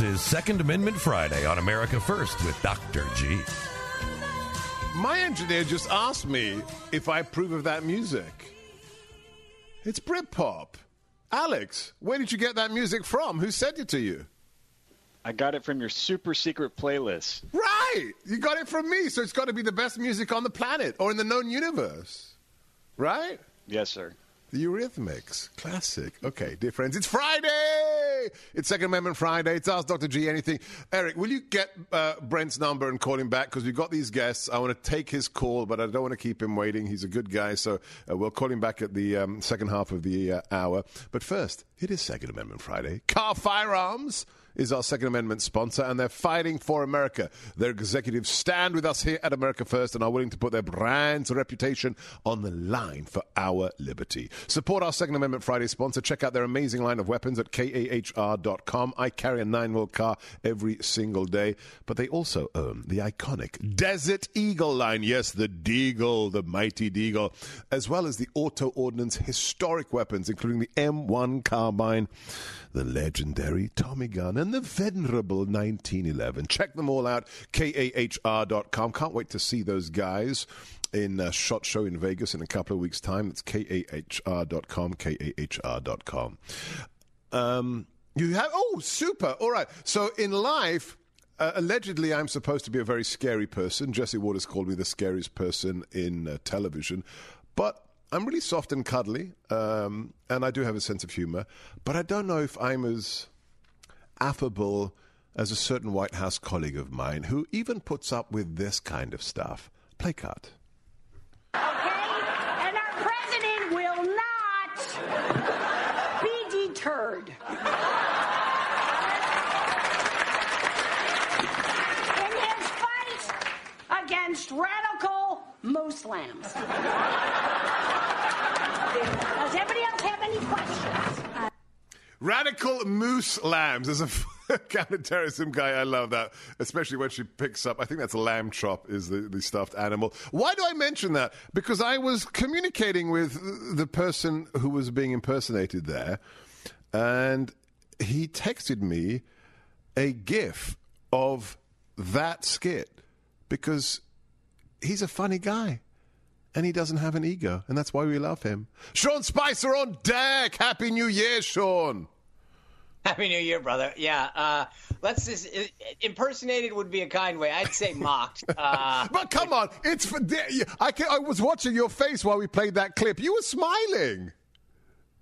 This is Second Amendment Friday on America First with Dr. G. My engineer just asked me if I approve of that music. It's Britpop. Alex, where did you get that music from? Who sent it to you? I got it from your super secret playlist. Right! You got it from me, so it's got to be the best music on the planet or in the known universe. Right? Yes, sir. The Eurythmics. Classic. Okay, dear friends, it's Friday! It's Second Amendment Friday. It's Ask Dr. G Anything. Eric, will you get uh, Brent's number and call him back? Because we've got these guests. I want to take his call, but I don't want to keep him waiting. He's a good guy, so uh, we'll call him back at the um, second half of the uh, hour. But first, it is Second Amendment Friday. Kahr Firearms is our Second Amendment sponsor, and they're fighting for America. Their executives stand with us here at America First and are willing to put their brand's reputation on the line for our liberty. Support our Second Amendment Friday sponsor. Check out their amazing line of weapons at kahr.com. I carry a nine wheel Kahr every single day, but they also own the iconic Desert Eagle line. Yes, the Deagle, the mighty Deagle, as well as the Auto Ordnance historic weapons, including the M1 carbine the legendary Tommy gun, and the venerable 1911. Check them all out, kahr.com. Can't wait to see those guys in a SHOT Show in Vegas in a couple of weeks' time. That's kahr.com, kahr.com. Um, you have, oh, super. All right. So in life, uh, allegedly, I'm supposed to be a very scary person. Jesse Watters called me the scariest person in uh, television. But I'm really soft and cuddly, um, and I do have a sense of humor, but I don't know if I'm as affable as a certain White House colleague of mine who even puts up with this kind of stuff. Play cut. Okay? And our president will not be deterred. In his fight against radical Muslims. Does anybody else have any questions? Radical moose lambs. There's a counterterrorism guy. I love that, especially when she picks up. I think that's a lamb chop is the, the stuffed animal. Why do I mention that? Because I was communicating with the person who was being impersonated there, and he texted me a GIF of that skit because he's a funny guy and he doesn't have an ego, and that's why we love him. Sean Spicer on deck. Happy New Year, Sean. Happy New Year, brother. Yeah, uh, let's just impersonated would be a kind way. I'd say mocked. Uh, but come on, it's for. I, can, I was watching your face while we played that clip. You were smiling.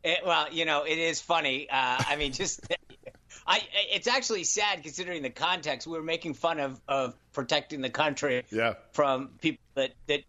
It, well, you know, it is funny. Uh, I mean, just. I, it's actually sad considering the context. We were making fun of, of protecting the country yeah. from people that, that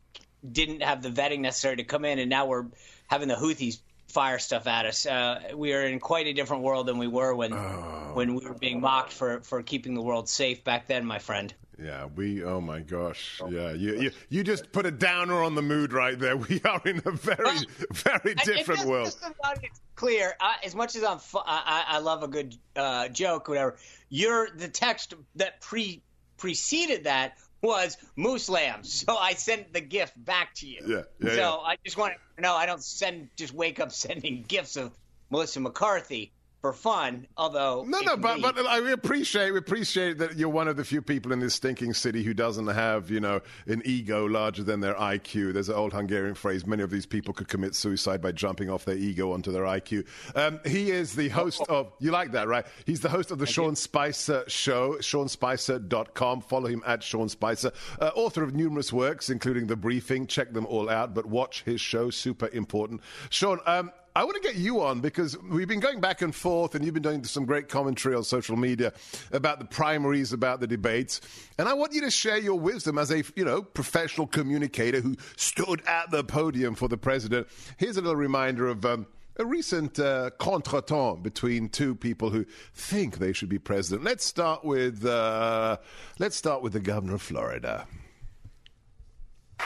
didn't have the vetting necessary to come in, and now we're having the Houthis fire stuff at us. Uh, we are in quite a different world than we were when oh. when we were being mocked for, for keeping the world safe back then, my friend. Yeah, we. Oh my gosh. Yeah, you you, you just put a downer on the mood right there. We are in a very well, very different just, world. Just it's clear, uh, as much as I'm, fu- I, I love a good uh, joke, whatever. You're the text that pre preceded that was moose lambs. So I sent the gift back to you. Yeah. yeah so yeah. I just want to know I don't send just wake up sending gifts of Melissa McCarthy for fun. Although no, no, but be... but I appreciate we appreciate that you're one of the few people in this stinking city who doesn't have you know an ego larger than their IQ. There's an old Hungarian phrase: many of these people could commit suicide by jumping off their ego onto their IQ. Um, he is the host of you like that, right? He's the host of the I Sean do. Spicer Show. SeanSpicer.com. Follow him at Sean Spicer. Uh, author of numerous works, including The Briefing. Check them all out, but watch his show. Super important. Sean. Um, I want to get you on because we've been going back and forth, and you've been doing some great commentary on social media about the primaries, about the debates, and I want you to share your wisdom as a you know professional communicator who stood at the podium for the president. Here's a little reminder of. Um, a recent uh, contretemps between two people who think they should be president. Let's start with uh, let's start with the governor of Florida.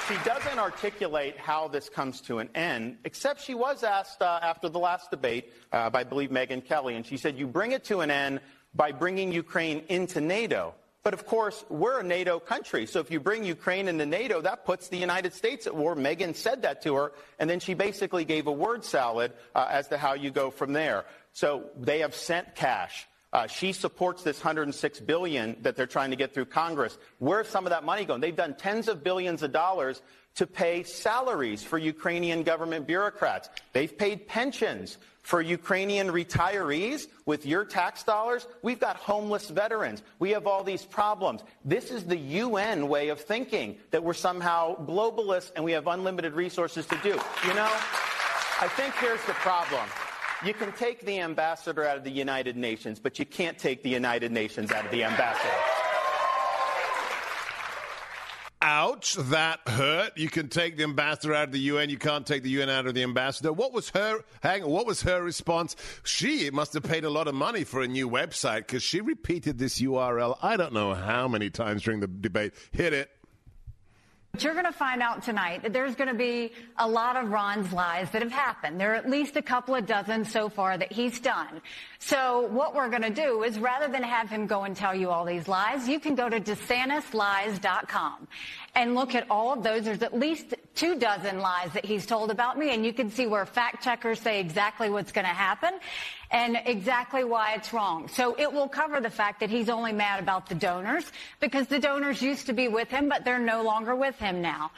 She doesn't articulate how this comes to an end, except she was asked uh, after the last debate uh, by, I believe, Megyn Kelly, and she said, You bring it to an end by bringing Ukraine into NATO. But of course, we're a NATO country, so if you bring Ukraine into NATO, that puts the United States at war. Megyn said that to her, and then she basically gave a word salad uh, as to how you go from there. So they have sent cash. Uh, she supports this 106 billion that they're trying to get through Congress. Where's some of that money going? They've done tens of billions of dollars to pay salaries for Ukrainian government bureaucrats. They've paid pensions for Ukrainian retirees with your tax dollars. We've got homeless veterans. We have all these problems. This is the UN way of thinking that we're somehow globalists and we have unlimited resources to do. You know, I think here's the problem. You can take the ambassador out of the United Nations, but you can't take the United Nations out of the ambassador. Ouch, that hurt. You can take the ambassador out of the UN. You can't take the UN out of the ambassador. What was her hang? What was her response? She must have paid a lot of money for a new website because she repeated this URL. I don't know how many times during the debate. Hit it. But you're going to find out tonight that there's going to be a lot of Ron's lies that have happened. There are at least a couple of dozen so far that he's done. So what we're going to do is rather than have him go and tell you all these lies, you can go to DeSantisLies.com and look at all of those. There's at least two dozen lies that he's told about me, and you can see where fact checkers say exactly what's going to happen and exactly why it's wrong. So it will cover the fact that he's only mad about the donors because the donors used to be with him, but they're no longer with him now.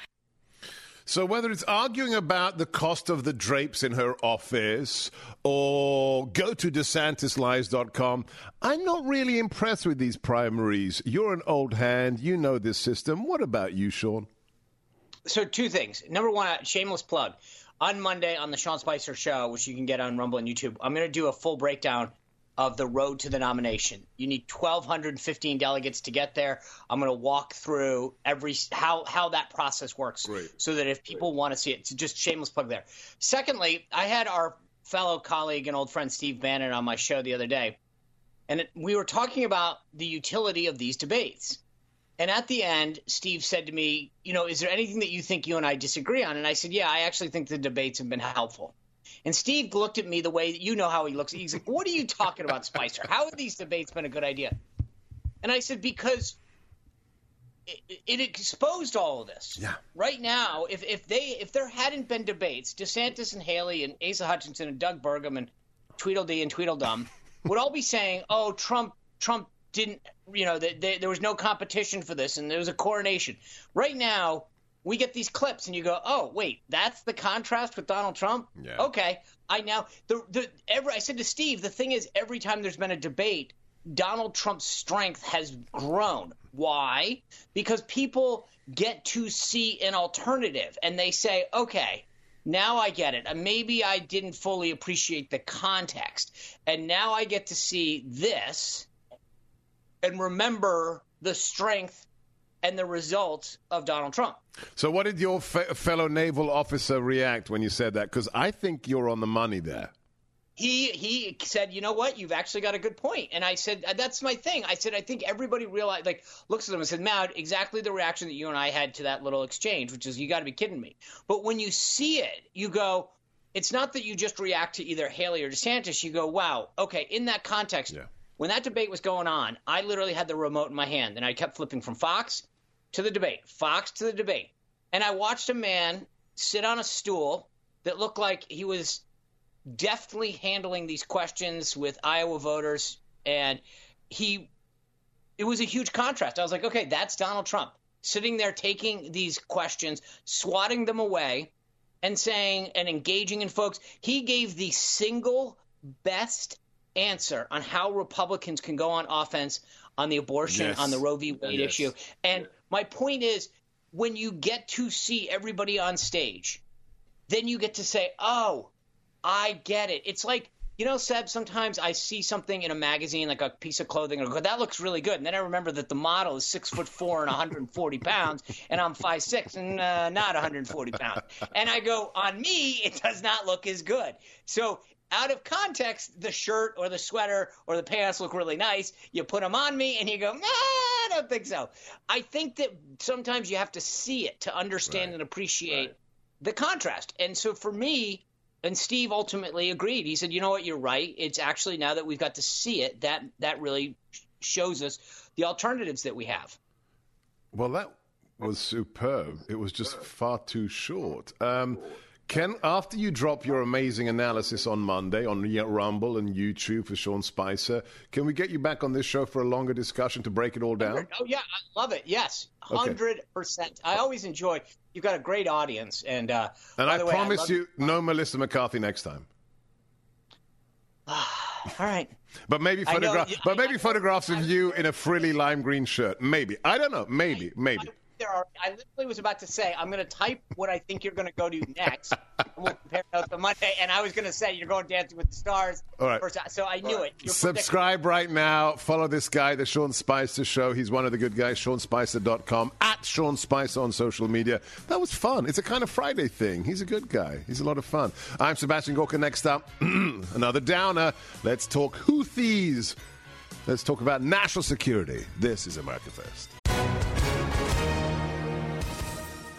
So whether it's arguing about the cost of the drapes in her office or go to DeSantisLies.com, I'm not really impressed with these primaries. You're an old hand. You know this system. What about you, Sean? So two things. Number one, shameless plug. On Monday on the Sean Spicer Show, which you can get on Rumble and YouTube, I'm going to do a full breakdown of the road to the nomination. You need 1,215 delegates to get there. I'm going to walk through every how how that process works, Great. so that if people want to see it, it's just shameless plug there. Secondly, I had our fellow colleague and old friend Steve Bannon on my show the other day, and it, we were talking about the utility of these debates. And at the end, Steve said to me, "You know, is there anything that you think you and I disagree on?" And I said, "Yeah, I actually think the debates have been helpful." And Steve looked at me the way you know how he looks. He's like, "What are you talking about, Spicer? How have these debates been a good idea?" And I said, "Because it, it exposed all of this. Yeah. Right now, if if they if there hadn't been debates, DeSantis and Haley and Asa Hutchinson and Doug Burgum and Tweedledee and Tweedledum would all be saying, "Oh, Trump Trump didn't, you know, that there was no competition for this and there was a coronation." Right now, we get these clips and you go, "Oh, wait, that's the contrast with Donald Trump." Yeah. Okay, I now the the every I said to Steve, the thing is, every time there's been a debate, Donald Trump's strength has grown. Why? Because people get to see an alternative and they say, "Okay." Now I get it. Maybe I didn't fully appreciate the context. And now I get to see this and remember the strength and the results of Donald Trump. So what did your fe- fellow naval officer react when you said that? Because I think you're on the money there. he he said, "You know what? You've actually got a good point." And I said, uh, "That's my thing." I said, "I think everybody realized, like, looks at them and said, Matt, exactly the reaction that you and I had to that little exchange, which is, you got to be kidding me." But when you see it, you go, "It's not that you just react to either Haley or DeSantis. You go, wow, okay." In that context, Yeah. when that debate was going on, I literally had the remote in my hand, and I kept flipping from Fox to the debate, Fox to the debate, and I watched a man sit on a stool that looked like he was deftly handling these questions with Iowa voters, and he it was a huge contrast. I was like, okay, that's Donald Trump sitting there taking these questions, swatting them away, and saying and engaging in folks. He gave the single best answer on how Republicans can go on offense on the abortion, Yes. on the Roe v. Wade Yes. issue. And my point is, when you get to see everybody on stage, then you get to say, oh, I get it. It's like you know, Seb, sometimes I see something in a magazine, like a piece of clothing, and I go, that looks really good. And then I remember that the model is six foot four and 140 pounds, and I'm five six and uh, not 140 pounds. And I go, on me, it does not look as good. So out of context, the shirt or the sweater or the pants look really nice. You put them on me, and you go, nah, I don't think so. I think that sometimes you have to see it to understand Right. and appreciate the contrast. And so for me, and Steve ultimately agreed. He said, "You know what? You're right. It's actually now that we've got to see it, that that really shows us the alternatives that we have." Well, that was superb. It was just far too short. Um, Ken, after you drop your amazing analysis on Monday on Rumble and YouTube for Sean Spicer, can we get you back on this show for a longer discussion to break it all down? Oh yeah, I love it. Yes, Okay. hundred percent. I always enjoy. You've got a great audience, and uh, And I way, promise love- you, no Melissa McCarthy next time. All right. But maybe I know, photograph, you- but I- maybe photographs of you in a frilly lime green shirt. Maybe I don't know. Maybe, maybe. There are. I literally was about to say I'm going to type what I think you're going to go to next. and we'll compare notes on Monday, and I was going to say you're going Dancing with the Stars. All right. First, so I knew it. Your Subscribe right now. Follow this guy, The Sean Spicer Show. He's one of the good guys. SeanSpicer.com. At Sean Spicer on social media. That was fun. It's a kind of Friday thing. He's a good guy. He's a lot of fun. I'm Sebastian Gorka. Next up, another downer. Let's talk Houthis. Let's talk about national security. This is America First.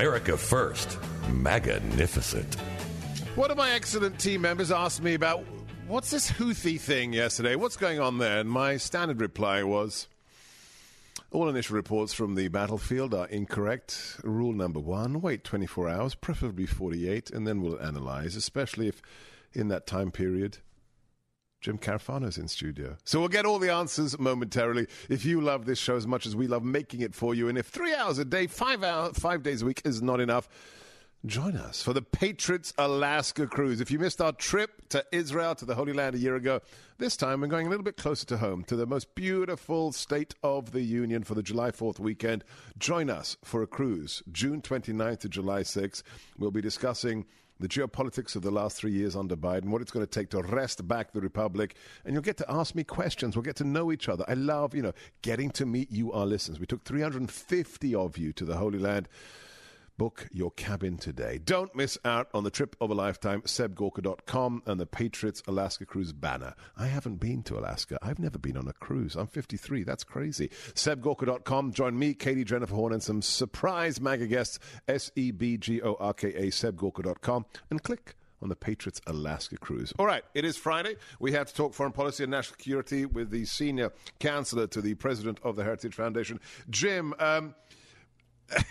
America First. Magnificent. One of my excellent team members asked me about what's this Houthi thing yesterday? What's going on there? And my standard reply was all initial reports from the battlefield are incorrect. Rule number one wait 24 hours, preferably 48, and then we'll analyze, especially if in that time period. Jim Carafano's in studio. So we'll get all the answers momentarily. If you love this show as much as we love making it for you, and if three hours a day, five hours, five days a week is not enough, Join us for the Patriots Alaska cruise. If you missed our trip to Israel, to the Holy Land a year ago, this time we're going a little bit closer to home, to the most beautiful state of the Union for the July 4th weekend. Join us for a cruise, June 29th to July 6th. We'll be discussing the geopolitics of the last three years under Biden, what it's going to take to wrest back the republic, and you'll get to ask me questions. We'll get to know each other. I love, you know, getting to meet you, our listeners. We took 350 of you to the Holy Land. Book your cabin today. Don't miss out on the trip of a lifetime, sebgorka.com and the Patriots Alaska Cruise banner. I haven't been to Alaska. I've never been on a cruise. I'm 53. That's crazy. sebgorka.com. Join me, Katie, Jennifer Horn, and some surprise MAGA guests, S E B G O R K A, sebgorka.com, and click on the Patriots Alaska cruise. All right, it is Friday. We have to talk foreign policy and national security with the senior counselor to the president of the Heritage Foundation, Jim. Um,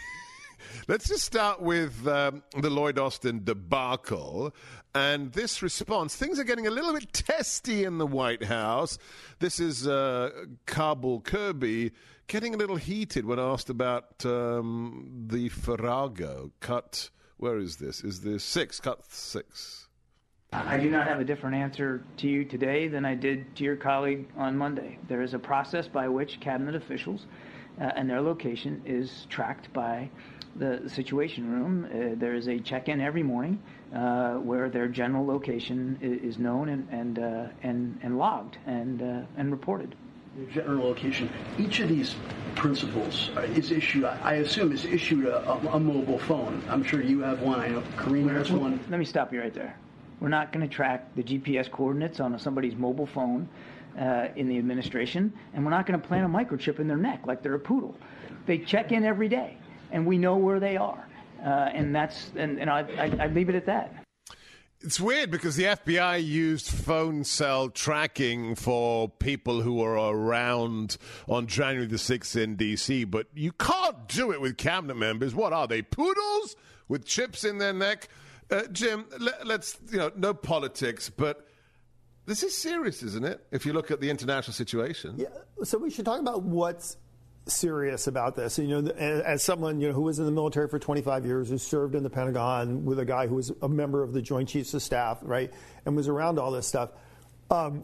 Let's just start with um, the Lloyd Austin debacle and this response. Things are getting a little bit testy in the White House. This is uh, Kabul Kirby getting a little heated when asked about um, the Farrago cut. Where is this? Is this six? Cut six. I do not have a different answer to you today than I did to your colleague on Monday. There is a process by which cabinet officials uh, and their location is tracked by the Situation Room, uh, there is a check-in every morning uh, where their general location is, known and and uh, and, and logged and uh, and reported. General location. Each of these principals is issued. I assume is issued a, a mobile phone. I'm sure you have one. I know Karina has one. Let me stop you right there. We're not going to track the GPS coordinates on somebody's mobile phone uh, in the administration, and we're not going to plant a microchip in their neck like they're a poodle. They check in every day, and we know where they are, uh, and that's and, and I, I, I leave it at that. It's weird because the FBI used phone cell tracking for people who were around on January the 6th in D.C., but you can't do it with cabinet members. What are they, poodles with chips in their neck? Uh, Jim, let, let's, you know, no politics, but this is serious, isn't it? If you look at the international situation. Yeah. So we should talk about what's serious about this. You know, as someone you know who was in the military for 25 years, who served in the Pentagon with a guy who was a member of the Joint Chiefs of Staff, right, and was around all this stuff. Um,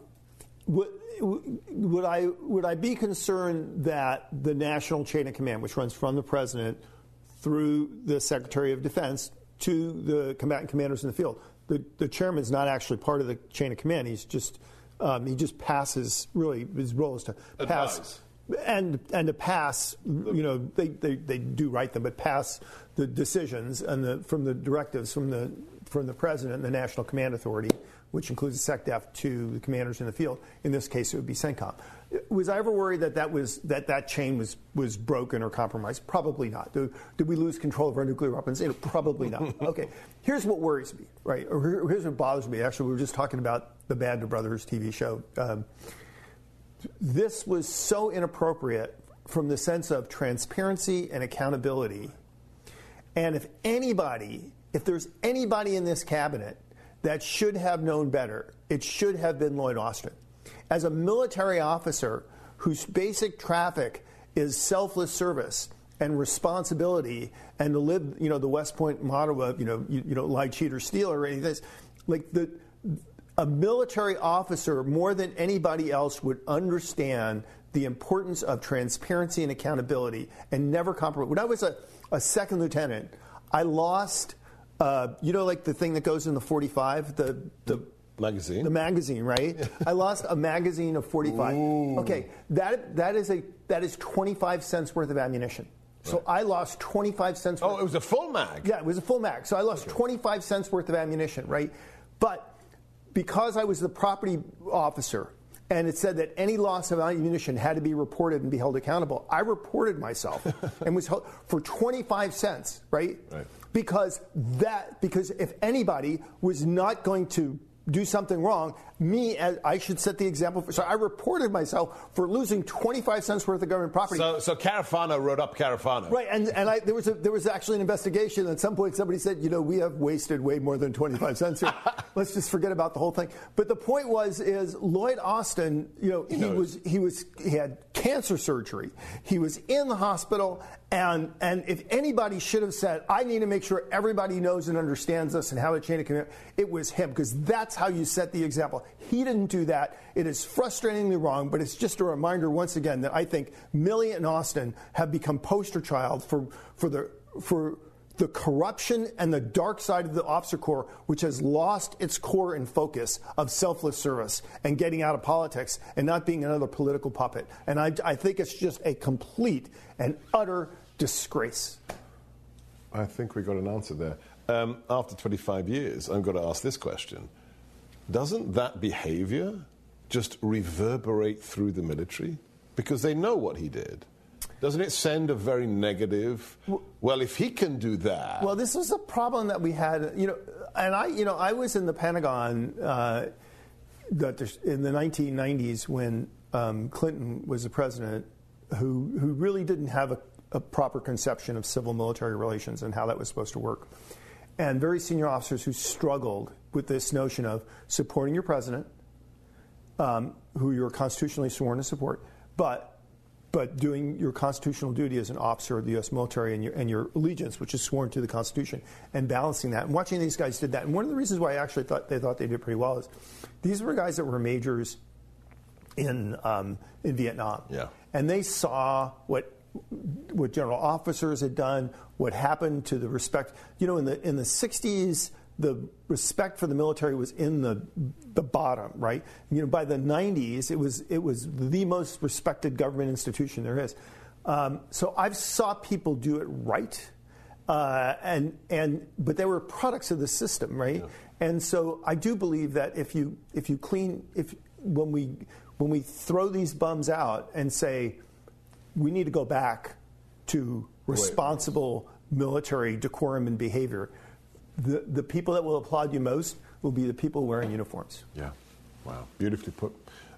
would, would I would I be concerned that the national chain of command, which runs from the president through the Secretary of Defense, to the combatant commanders in the field. The, the is not actually part of the chain of command. He's just um, he just passes. Really, his role is to Advise. And and to pass. You know, they, they, they do write them, but pass the decisions and the from the directives from the from the president and the National Command Authority, which includes the SecDef, to the commanders in the field. In this case, it would be CENTCOM. Was I ever worried that that was that that chain was was broken or compromised? Probably not. Did, did we lose control of our nuclear weapons? Probably not. okay. Here's what worries me, right? Or here's what bothers me. Actually, we were just talking about the Band of Brothers TV show. Um, this was so inappropriate from the sense of transparency and accountability. And if anybody, if there's anybody in this cabinet that should have known better, it should have been Lloyd Austin as a military officer whose basic traffic is selfless service and responsibility and to live, you know, the West Point motto of, you know, you, you don't lie, cheat, or steal or anything. This, like the, a military officer more than anybody else would understand the importance of transparency and accountability and never compromise. When I was a, a second lieutenant, I lost, uh, you know, like the thing that goes in the 45, the, the magazine. The magazine, right? I lost a magazine of 45. Ooh. Okay, that that is a that is 25 cents worth of ammunition. So I lost 25 cents. Oh, it was a full mag. Yeah, it was a full mag. So I lost 25 cents worth of ammunition, right? But because I was the property officer and it said that any loss of ammunition had to be reported and be held accountable. I reported myself and was held for 25 cents, right? Right. Because that because if anybody was not going to do something wrong, me, as, I should set the example. For, so I reported myself for losing 25 cents worth of government property. So, so Carafano wrote up Carafano. Right, and, and I, there, was a, there was actually an investigation. At some point, somebody said, you know, we have wasted way more than 25 cents here. Let's just forget about the whole thing. But the point was, is Lloyd Austin, you know, he, was he was he had cancer surgery. He was in the hospital, and and if anybody should have said, I need to make sure everybody knows and understands this and how the chain of command, it was him because that's how you set the example. He didn't do that. It is frustratingly wrong, but it's just a reminder once again that I think Milley and Austin have become poster child for for the for the corruption and the dark side of the officer corps, which has lost its core and focus of selfless service and getting out of politics and not being another political puppet. And I, I think it's just a complete and utter disgrace. I think we got an answer there. Um, after 25 years, I'm going to ask this question Doesn't that behavior just reverberate through the military? Because they know what he did. Doesn't it send a very negative? Well, if he can do that. Well, this was a problem that we had, you know, and I, you know, I was in the Pentagon uh, in the 1990s when um, Clinton was the president, who who really didn't have a, a proper conception of civil military relations and how that was supposed to work, and very senior officers who struggled with this notion of supporting your president, um, who you're constitutionally sworn to support, but but doing your constitutional duty as an officer of the U.S. military and your, and your allegiance, which is sworn to the Constitution, and balancing that. And watching these guys did that. And one of the reasons why I actually thought they thought they did pretty well is these were guys that were majors in um, in Vietnam. Yeah. And they saw what what general officers had done, what happened to the respect. You know, in the in the 60s, the respect for the military was in the the bottom, right? You know, by the 90s, it was it was the most respected government institution there is. Um, so I've saw people do it right, uh, and and but they were products of the system, right? Yeah. And so I do believe that if you if you clean if when we when we throw these bums out and say we need to go back to responsible Wait. military decorum and behavior, the the people that will applaud you most will be the people wearing uniforms. Yeah, wow, beautifully put.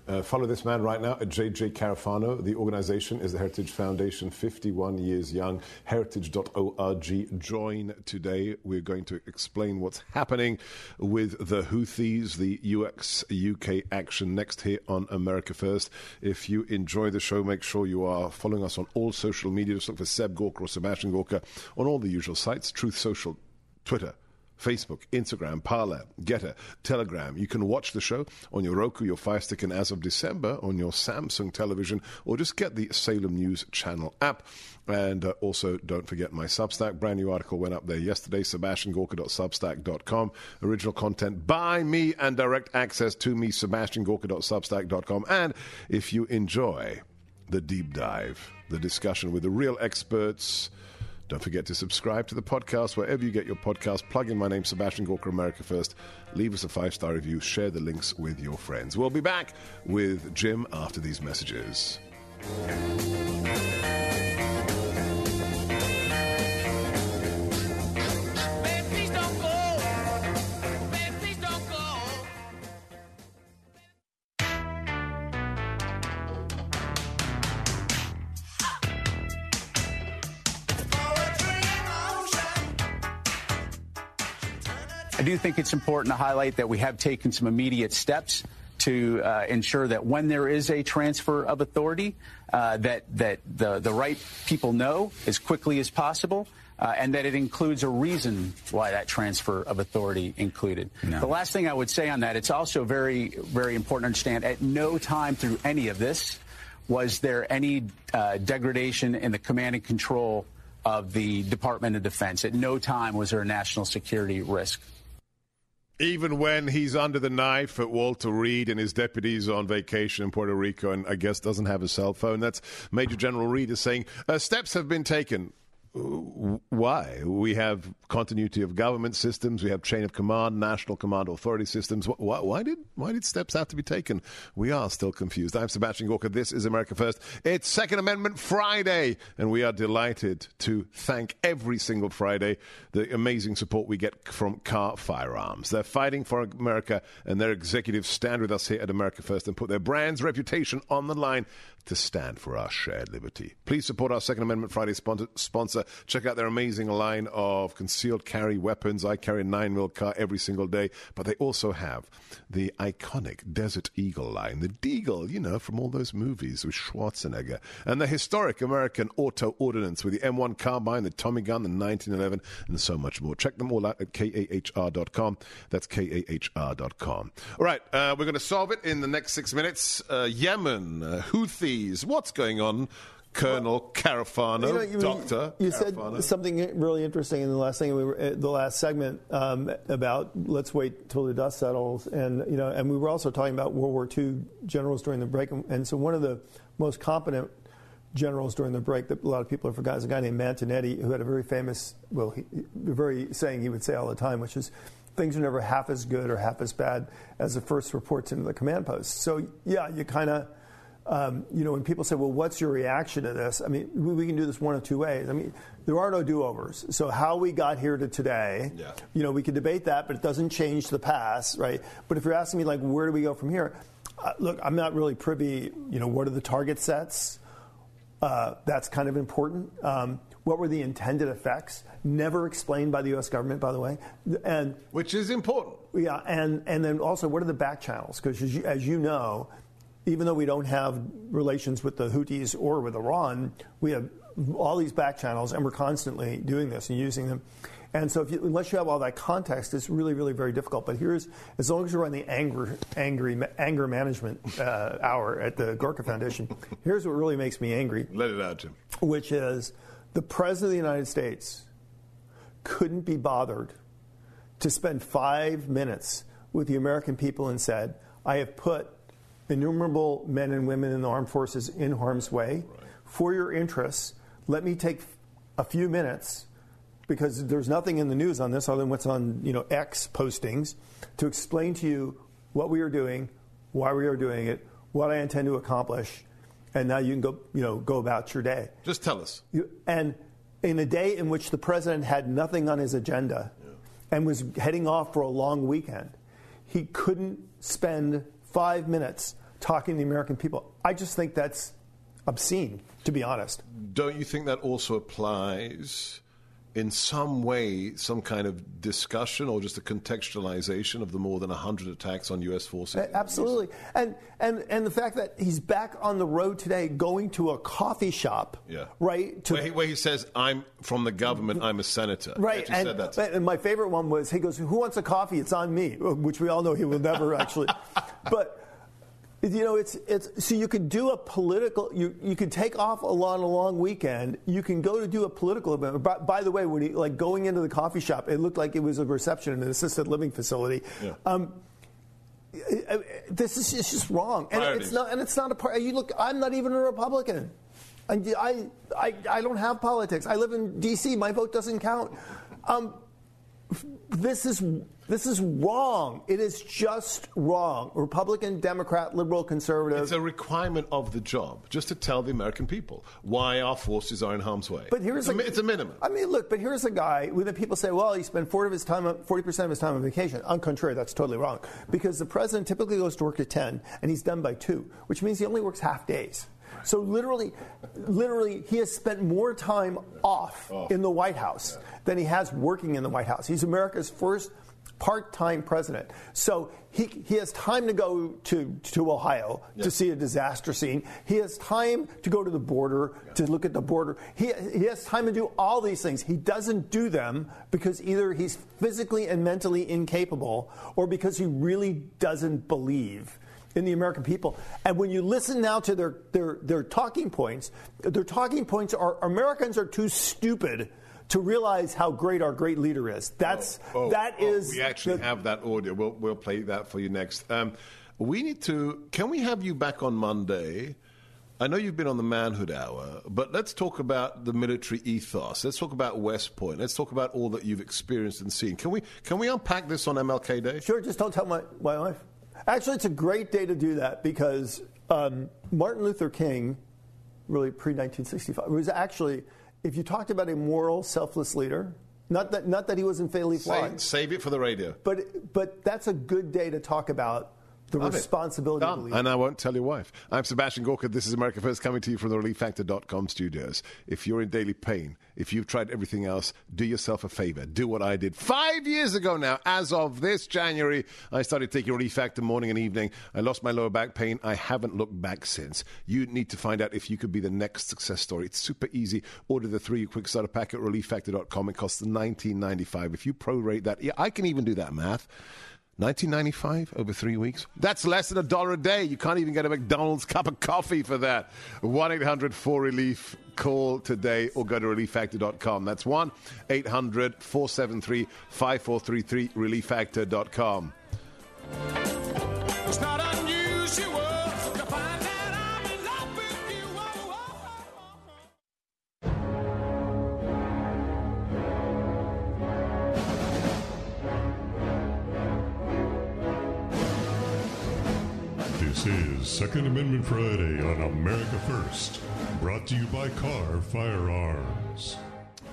Uh, follow this man right now at JJ Carafano. The organization is the Heritage Foundation, 51 years young. Heritage.org. Join today. We're going to explain what's happening with the Houthis, the US UK action next here on America First. If you enjoy the show, make sure you are following us on all social media. Just look for Seb Gorka or Sebastian Gorka on all the usual sites Truth Social, Twitter. Facebook, Instagram, Parler, Gettr, Telegram. You can watch the show on your Roku, your Fire Stick, and as of December on your Samsung television, or just get the Salem News Channel app. And uh, also, don't forget my Substack. Brand new article went up there yesterday, sebastiangorka.substack.com. Original content by me and direct access to me, sebastiangorka.substack.com. And if you enjoy the deep dive, the discussion with the real experts, don't forget to subscribe to the podcast wherever you get your podcast. Plug in my name, Sebastian Gorka, America First. Leave us a five star review. Share the links with your friends. We'll be back with Jim after these messages. Do think it's important to highlight that we have taken some immediate steps to uh, ensure that when there is a transfer of authority, uh, that that the the right people know as quickly as possible. Uh, and that it includes a reason why that transfer of authority included. No. The last thing I would say on that, it's also very, very important to understand at no time through any of this was there any uh, degradation in the command and control of the Department of Defense. At no time was there a national security risk. Even when he's under the knife at Walter Reed and his deputies on vacation in Puerto Rico and I guess doesn't have a cell phone, that's Major General Reed is saying uh, steps have been taken why? We have continuity of government systems. We have chain of command, national command authority systems. Why, why, did why did steps have to be taken? We are still confused. I'm Sebastian Gorka. This is America First. It's Second Amendment Friday, and we are delighted to thank every single Friday the amazing support we get from Kahr Firearms. They're fighting for America, and their executives stand with us here at America First and put their brand's reputation on the line to stand for our shared liberty. Please support our Second Amendment Friday sponsor. Check out their amazing line of concealed carry weapons. I carry a 9 mil Kahr every single day, but they also have the iconic Desert Eagle line, the Deagle, you know, from all those movies with Schwarzenegger, and the historic American Auto Ordnance with the M1 carbine, the Tommy gun, the 1911, and so much more. Check them all out at kahr.com. That's kahr.com. All right, uh, we're going to solve it in the next six minutes. Uh, Yemen, uh, Houthi What's going on? Colonel Carafano, you know, you, Doctor. You Carafano. said something really interesting in the last thing we were uh, the last segment um, about let's wait till the dust settles, and you know, and we were also talking about World War II generals during the break, and so one of the most competent generals during the break that a lot of people have forgotten is a guy named Manton Eddy who had a very famous, well, he, very saying he would say all the time, which is things are never half as good or half as bad as the first reports into the command post. So yeah, you kind of um, you know, when people say, well, what's your reaction to this? I mean, we, we, can do this one of two ways. I mean, there are no do overs. So, how we got here to today, yeah. you know, we can debate that, but it doesn't change the past, right? But if you're asking me, like, where do we go from here? Uh, look, I'm not really privy, you know, what are the target sets? Uh, that's kind of important. Um, what were the intended effects? Never explained by the U.S. government, by the way, and which is important. Yeah, and and then also what are the back channels? Because as, as you know, even though we don't have relations with the Houthis or with Iran, we have all these back channels, and we're constantly doing this and using them. And so, if you, unless you have all that context, it's really, really very difficult. But here's, as long as you're on the anger, angry, anger management uh, hour at the Gorka Foundation, here's what really makes me angry. Let it out, Jim. Which is the President of the United States couldn't be bothered to spend five minutes with the American people and said, I have put innumerable men and women in the armed forces in harm's way. Right. For your interests, let me take a few minutes because there's nothing in the news on this other than what's on you know X postings to explain to you what we are doing, why we are doing it, what I intend to accomplish, and now you can go you know go about your day. Just tell us. You, and in a day in which the president had nothing on his agenda yeah. and was heading off for a long weekend, he couldn't spend five minutes talking to the American people. I just think that's obscene, to be honest. Don't you think that also applies? In some way some kind of discussion or just a contextualization of the more than 100 attacks on U.S. forces? Absolutely. And, and, and the fact that he's back on the road today going to a coffee shop, yeah. right? To, where, he, where he says, I'm from the government, I'm a senator. Right. And, and, my favorite one was he goes, Who wants a coffee? It's on me, which we all know he will never actually. but you know, it's it's so you could do a political. You you could take off a long a long weekend. You can go to do a political event. By, by, the way, when he like going into the coffee shop, it looked like it was a reception in an assisted living facility. Yeah. Um, this is it's just wrong, and Priorities. it's not. And it's not a part. You look. I'm not even a Republican. And I, I, I don't have politics. I live in D.C. My vote doesn't count. Um, this is this is wrong. It is just wrong. Republican, Democrat, liberal, conservative. It's a requirement of the job, just to tell the American people why our forces are in harm's way. But here's it's a, a, it's a minimum. I mean, look. But here's a guy. When people say, "Well, he spent 40 of his time, 40 percent of his time on vacation," on contrary, that's totally wrong. Because the president typically goes to work at 10, and he's done by two, which means he only works half days. So literally, literally, he has spent more time off in the White House than he has working in the White House. He's America's first part-time president. So he, he has time to go to, to Ohio to see a disaster scene. He has time to go to the border to look at the border. He, he has time to do all these things. He doesn't do them because either he's physically and mentally incapable or because he really doesn't believe in the American people. And when you listen now to their, their, their talking points, their talking points are Americans are too stupid to realize how great our great leader is. That's oh, oh, that oh, is We actually the, have that audio. We'll we'll play that for you next. Um, we need to. Can we have you back on Monday? I know you've been on the Manhood Hour, but let's talk about the military ethos. Let's talk about West Point. Let's talk about all that you've experienced and seen. Can we can we unpack this on MLK Day? Sure. Just don't tell my my wife. Actually, it's a great day to do that because um, Martin Luther King, really pre 1965, was actually if you talked about a moral, selfless leader, not that, not that he wasn't fatally flawed. Save, save it for the radio. But, but that's a good day to talk about the Love responsibility of And I won't tell your wife. I'm Sebastian Gorka. This is America First coming to you from the ReliefFactor.com studios. If you're in daily pain, if you've tried everything else, do yourself a favor. Do what I did five years ago now. As of this January, I started taking Relief Factor morning and evening. I lost my lower back pain. I haven't looked back since. You need to find out if you could be the next success story. It's super easy. Order the three quick starter pack at ReliefFactor.com. It costs $19.95. If you prorate that, yeah, I can even do that math. 1995 over three weeks. That's less than a dollar a day. You can't even get a McDonald's cup of coffee for that. 1 800 4 Relief. Call today or go to relieffactor.com. That's 1 800 473 5433 relieffactor.com. It's not unusual. Is Second Amendment Friday on America First, brought to you by Kahr Firearms.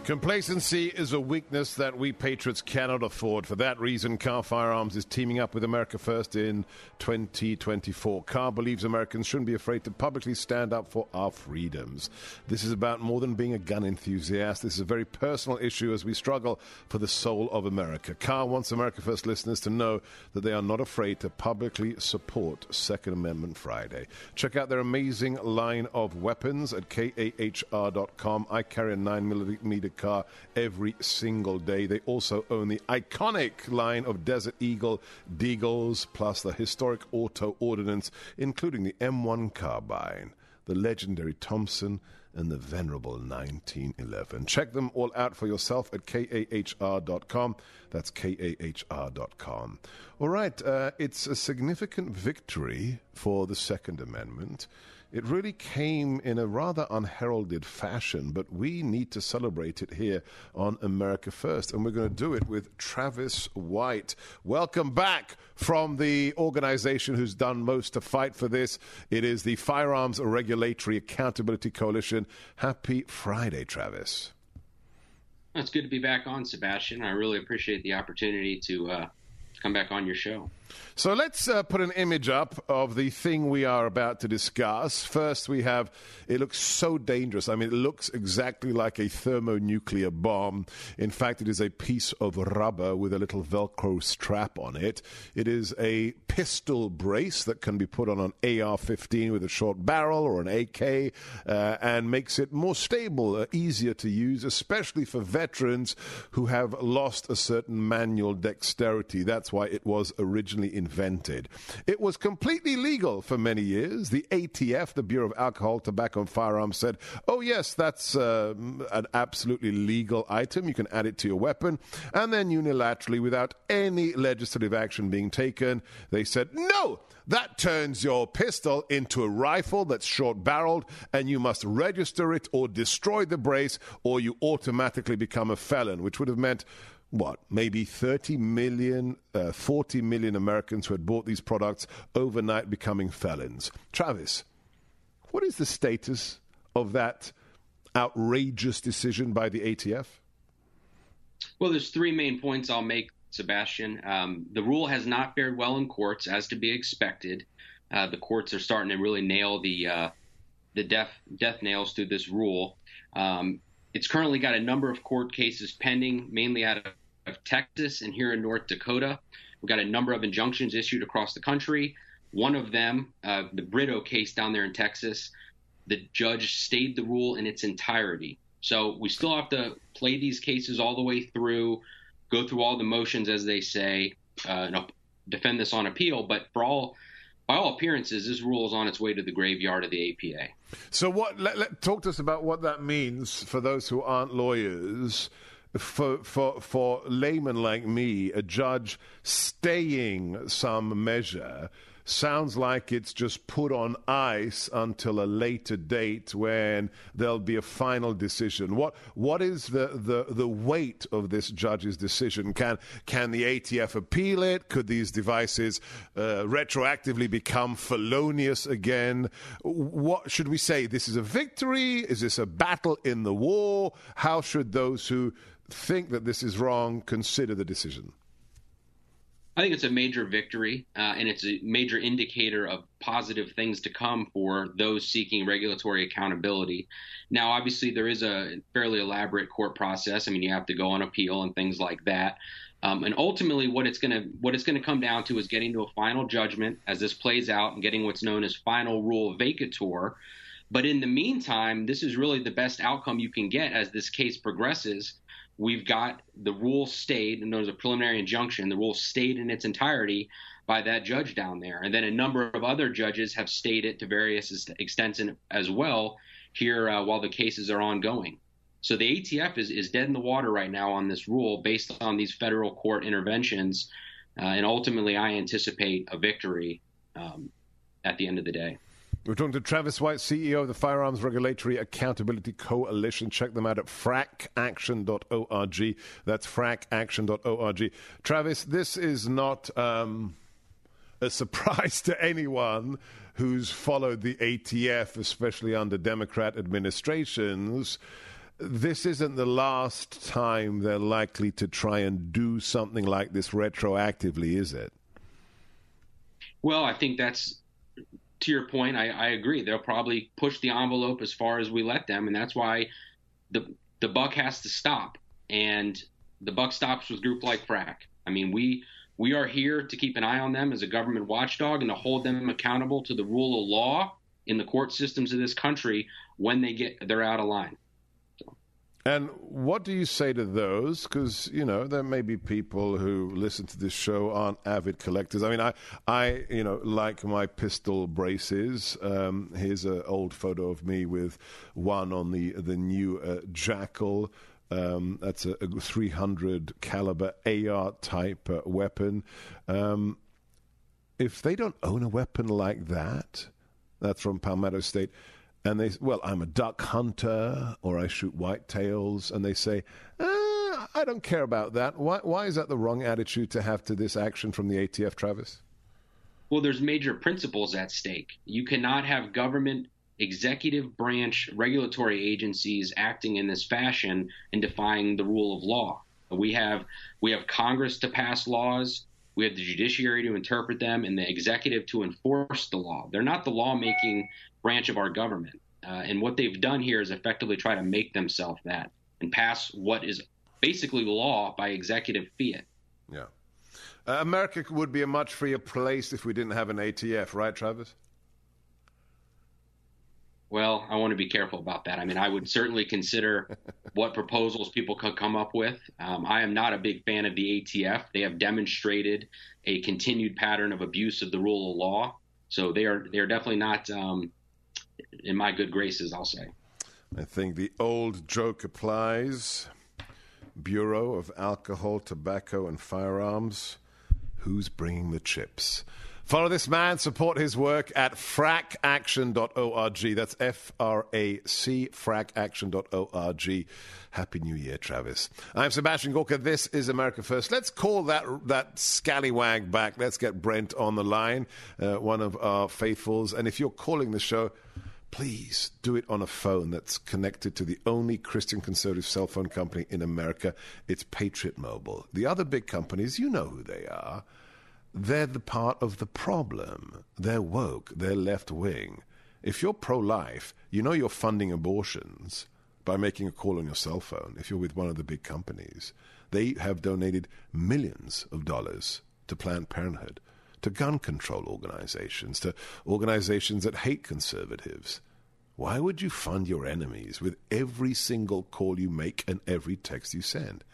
Complacency is a weakness that we patriots cannot afford. For that reason, Kahr Firearms is teaming up with America First in 2024. Kahr believes Americans shouldn't be afraid to publicly stand up for our freedoms. This is about more than being a gun enthusiast. This is a very personal issue as we struggle for the soul of America. Kahr wants America First listeners to know that they are not afraid to publicly support Second Amendment Friday. Check out their amazing line of weapons at kahr.com. I carry a 9 millimeter electric Kahr every single day. They also own the iconic line of Desert Eagle Deagles, plus the historic auto ordnance, including the M1 carbine, the legendary Thompson, and the venerable 1911. Check them all out for yourself at kahr.com. That's kahr.com. All right, uh, it's a significant victory for the Second Amendment. It really came in a rather unheralded fashion, but we need to celebrate it here on America First. And we're going to do it with Travis White. Welcome back from the organization who's done most to fight for this. It is the Firearms Regulatory Accountability Coalition. Happy Friday, Travis. It's good to be back on, Sebastian. I really appreciate the opportunity to uh, come back on your show. So let's uh, put an image up of the thing we are about to discuss. First, we have it looks so dangerous. I mean, it looks exactly like a thermonuclear bomb. In fact, it is a piece of rubber with a little Velcro strap on it. It is a pistol brace that can be put on an AR 15 with a short barrel or an AK uh, and makes it more stable, uh, easier to use, especially for veterans who have lost a certain manual dexterity. That's why it was originally invented. It was completely legal for many years. The ATF, the Bureau of Alcohol, Tobacco, and Firearms, said, oh, yes, that's uh, an absolutely legal item. You can add it to your weapon. And then unilaterally, without any legislative action being taken, they said, no, that turns your pistol into a rifle that's short barreled, and you must register it or destroy the brace, or you automatically become a felon, which would have meant what, maybe 30 million, uh, 40 million Americans who had bought these products overnight becoming felons. Travis, what is the status of that outrageous decision by the ATF? Well, there's three main points I'll make, Sebastian. Um, the rule has not fared well in courts, as to be expected. Uh, the courts are starting to really nail the uh, the death death nails through this rule. Um, it's currently got a number of court cases pending, mainly out of of Texas and here in North Dakota. We've got a number of injunctions issued across the country. One of them, uh, the Britto case down there in Texas, the judge stayed the rule in its entirety. So we still have to play these cases all the way through, go through all the motions, as they say, uh, and defend this on appeal. But for all, by all appearances, this rule is on its way to the graveyard of the APA. So, what? Let, let, talk to us about what that means for those who aren't lawyers for for for laymen like me, a judge staying some measure sounds like it's just put on ice until a later date when there'll be a final decision. What what is the, the, the weight of this judge's decision? Can can the ATF appeal it? Could these devices uh, retroactively become felonious again? What should we say? This is a victory? Is this a battle in the war? How should those who think that this is wrong consider the decision? I think it's a major victory, uh, and it's a major indicator of positive things to come for those seeking regulatory accountability. Now, obviously, there is a fairly elaborate court process. I mean, you have to go on appeal and things like that. Um, and ultimately, what it's going to what it's going to come down to is getting to a final judgment as this plays out and getting what's known as final rule vacatur. But in the meantime, this is really the best outcome you can get as this case progresses we've got the rule stayed, and there's a preliminary injunction. The rule stayed in its entirety by that judge down there, and then a number of other judges have stayed it to various extents as well here uh, while the cases are ongoing. So the ATF is, is dead in the water right now on this rule based on these federal court interventions, uh, and ultimately I anticipate a victory um, at the end of the day. We're talking to Travis White, CEO of the Firearms Regulatory Accountability Coalition. Check them out at fracaction.org. That's fracaction.org. Travis, this is not um, a surprise to anyone who's followed the ATF, especially under Democrat administrations. This isn't the last time they're likely to try and do something like this retroactively, is it? Well, I think that's to your point, I, I agree. They'll probably push the envelope as far as we let them, and that's why the the buck has to stop. And the buck stops with group like FRAC. I mean, we we are here to keep an eye on them as a government watchdog and to hold them accountable to the rule of law in the court systems of this country when they get they're out of line. And what do you say to those? Because you know there may be people who listen to this show aren't avid collectors. I mean, I, I, you know, like my pistol braces. Um, here's an old photo of me with one on the the new uh, JAKL. Um, that's a, a 300 caliber AR type uh, weapon. Um, if they don't own a weapon like that, that's from Palmetto State and they well i'm a duck hunter or i shoot whitetails. And they say uh, i don't care about that. Why, why is that the wrong attitude to have to this action from the atf travis? Well there's major principles at stake. You cannot have government executive branch regulatory agencies acting in this fashion and defying the rule of law. We have we have congress to pass laws. We have the judiciary to interpret them and the executive to enforce the law. They're not the lawmaking branch of our government. Uh, and what they've done here is effectively try to make themselves that and pass what is basically law by executive fiat. Yeah. Uh, America would be a much freer place if we didn't have an ATF, right, Travis? Well, I want to be careful about that. I mean, I would certainly consider what proposals people could come up with. Um, I am not a big fan of the ATF. They have demonstrated a continued pattern of abuse of the rule of law. So they are they are definitely not um, in my good graces, I'll say. I think the old joke applies. Bureau of Alcohol, Tobacco, and Firearms. Who's bringing the chips? Follow this man, support his work at fracaction.org. That's F R A C, fracaction.org. Happy New Year, Travis. I'm Sebastian Gorka. This is America First. Let's call that, that scallywag back. Let's get Brent on the line, uh, one of our faithfuls. And if you're calling the show, please do it on a phone that's connected to the only Christian conservative cell phone company in America. It's Patriot Mobile. The other big companies, you know who they are they're the part of the problem. They're woke, they're left wing. If you're pro life, you know you're funding abortions by making a call on your cell phone if you're with one of the big companies. They have donated millions of dollars to Planned Parenthood, to gun control organizations, to organizations that hate conservatives. Why would you fund your enemies with every single call you make and every text you send?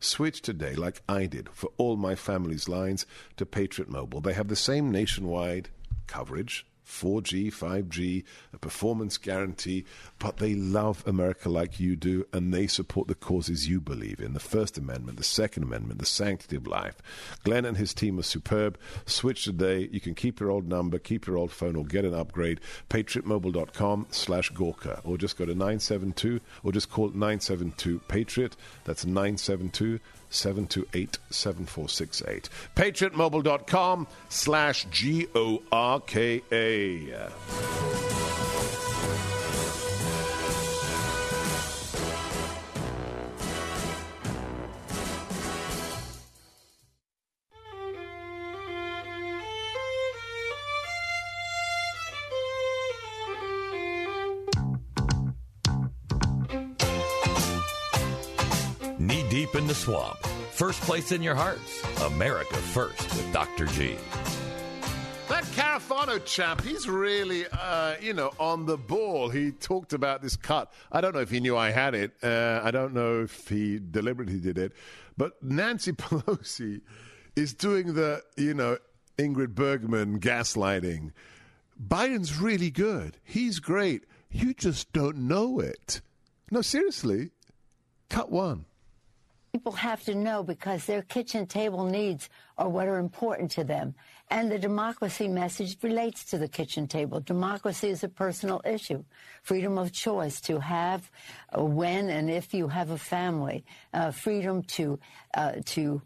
Switch today, like I did for all my family's lines, to Patriot Mobile. They have the same nationwide coverage 4G, 5G, a performance guarantee, but they love America like you do, and they support the causes you believe in the First Amendment, the Second Amendment, the sanctity of life. Glenn and his team are superb. Switch today. You can keep your old number, keep your old phone, or get an upgrade. PatriotMobile.com slash Gorka, or just go to 972, or just call 972 Patriot. That's 972 728 7468. PatriotMobile.com slash G O R K A. Uh, Knee deep in the swamp. First place in your hearts. America First with Dr. G. Carafano chap, he's really, uh, you know, on the ball. He talked about this cut. I don't know if he knew I had it. Uh, I don't know if he deliberately did it. But Nancy Pelosi is doing the, you know, Ingrid Bergman gaslighting. Biden's really good. He's great. You just don't know it. No, seriously. Cut one. People have to know because their kitchen table needs are what are important to them. And the democracy message relates to the kitchen table. Democracy is a personal issue. Freedom of choice to have uh, when and if you have a family. Uh, freedom to, uh, to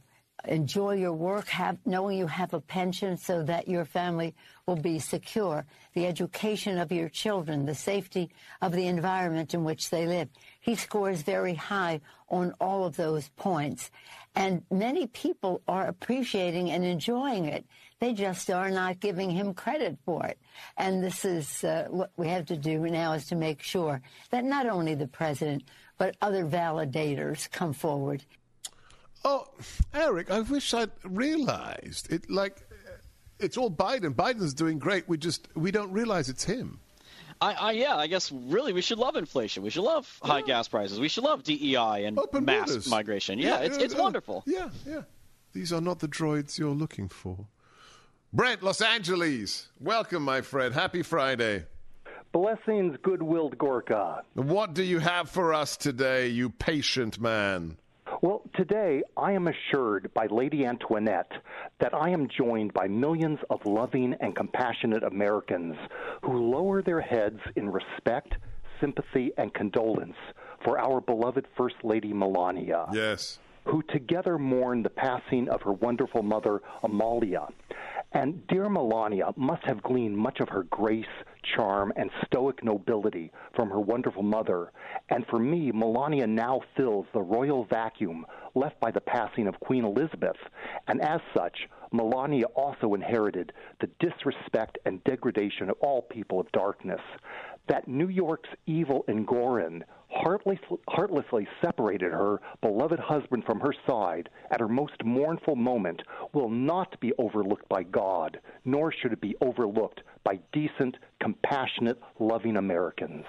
enjoy your work, have, knowing you have a pension so that your family will be secure, the education of your children, the safety of the environment in which they live. He scores very high on all of those points. And many people are appreciating and enjoying it. They just are not giving him credit for it. And this is uh, what we have to do now is to make sure that not only the president, but other validators come forward Oh, Eric, I wish I'd realized it. Like, it's all Biden. Biden's doing great. We just we don't realize it's him. I, I, yeah, I guess really we should love inflation. We should love high gas prices. We should love DEI and Open mass borders. migration. Yeah, Yeah, it's yeah, it's yeah. wonderful. Yeah, yeah. These are not the droids you're looking for. Brent, Los Angeles. Welcome, my friend. Happy Friday. Blessings, good-willed Gorka. What do you have for us today, you patient man? Well, today I am assured by Lady Antoinette that I am joined by millions of loving and compassionate Americans who lower their heads in respect, sympathy, and condolence for our beloved First Lady Melania. Yes. Who together mourn the passing of her wonderful mother, Amalija. And dear Melania must have gleaned much of her grace, charm, and stoic nobility from her wonderful mother. And for me, Melania now fills the royal vacuum left by the passing of Queen Elizabeth. And as such, Melania also inherited the disrespect and degradation of all people of darkness. That New York's evil Engoron heartless, heartlessly separated her beloved husband from her side at her most mournful moment will not be overlooked by God, nor should it be overlooked by decent, compassionate, loving Americans.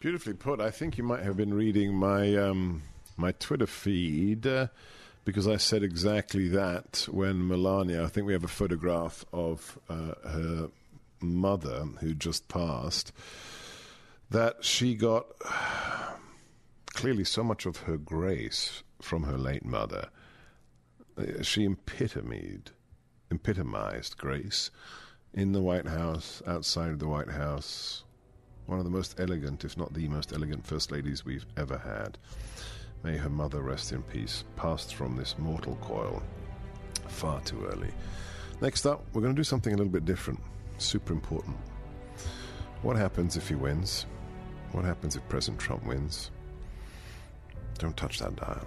Beautifully put. I think you might have been reading my um, my Twitter feed uh, because I said exactly that when Melania. I think we have a photograph of uh, her mother who just passed. That she got clearly so much of her grace from her late mother. Uh, She epitomed, epitomized grace in the White House, outside of the White House. One of the most elegant, if not the most elegant, first ladies we've ever had. May her mother rest in peace, passed from this mortal coil far too early. Next up, we're going to do something a little bit different, super important. What happens if he wins? What happens if President Trump wins? Don't touch that dial.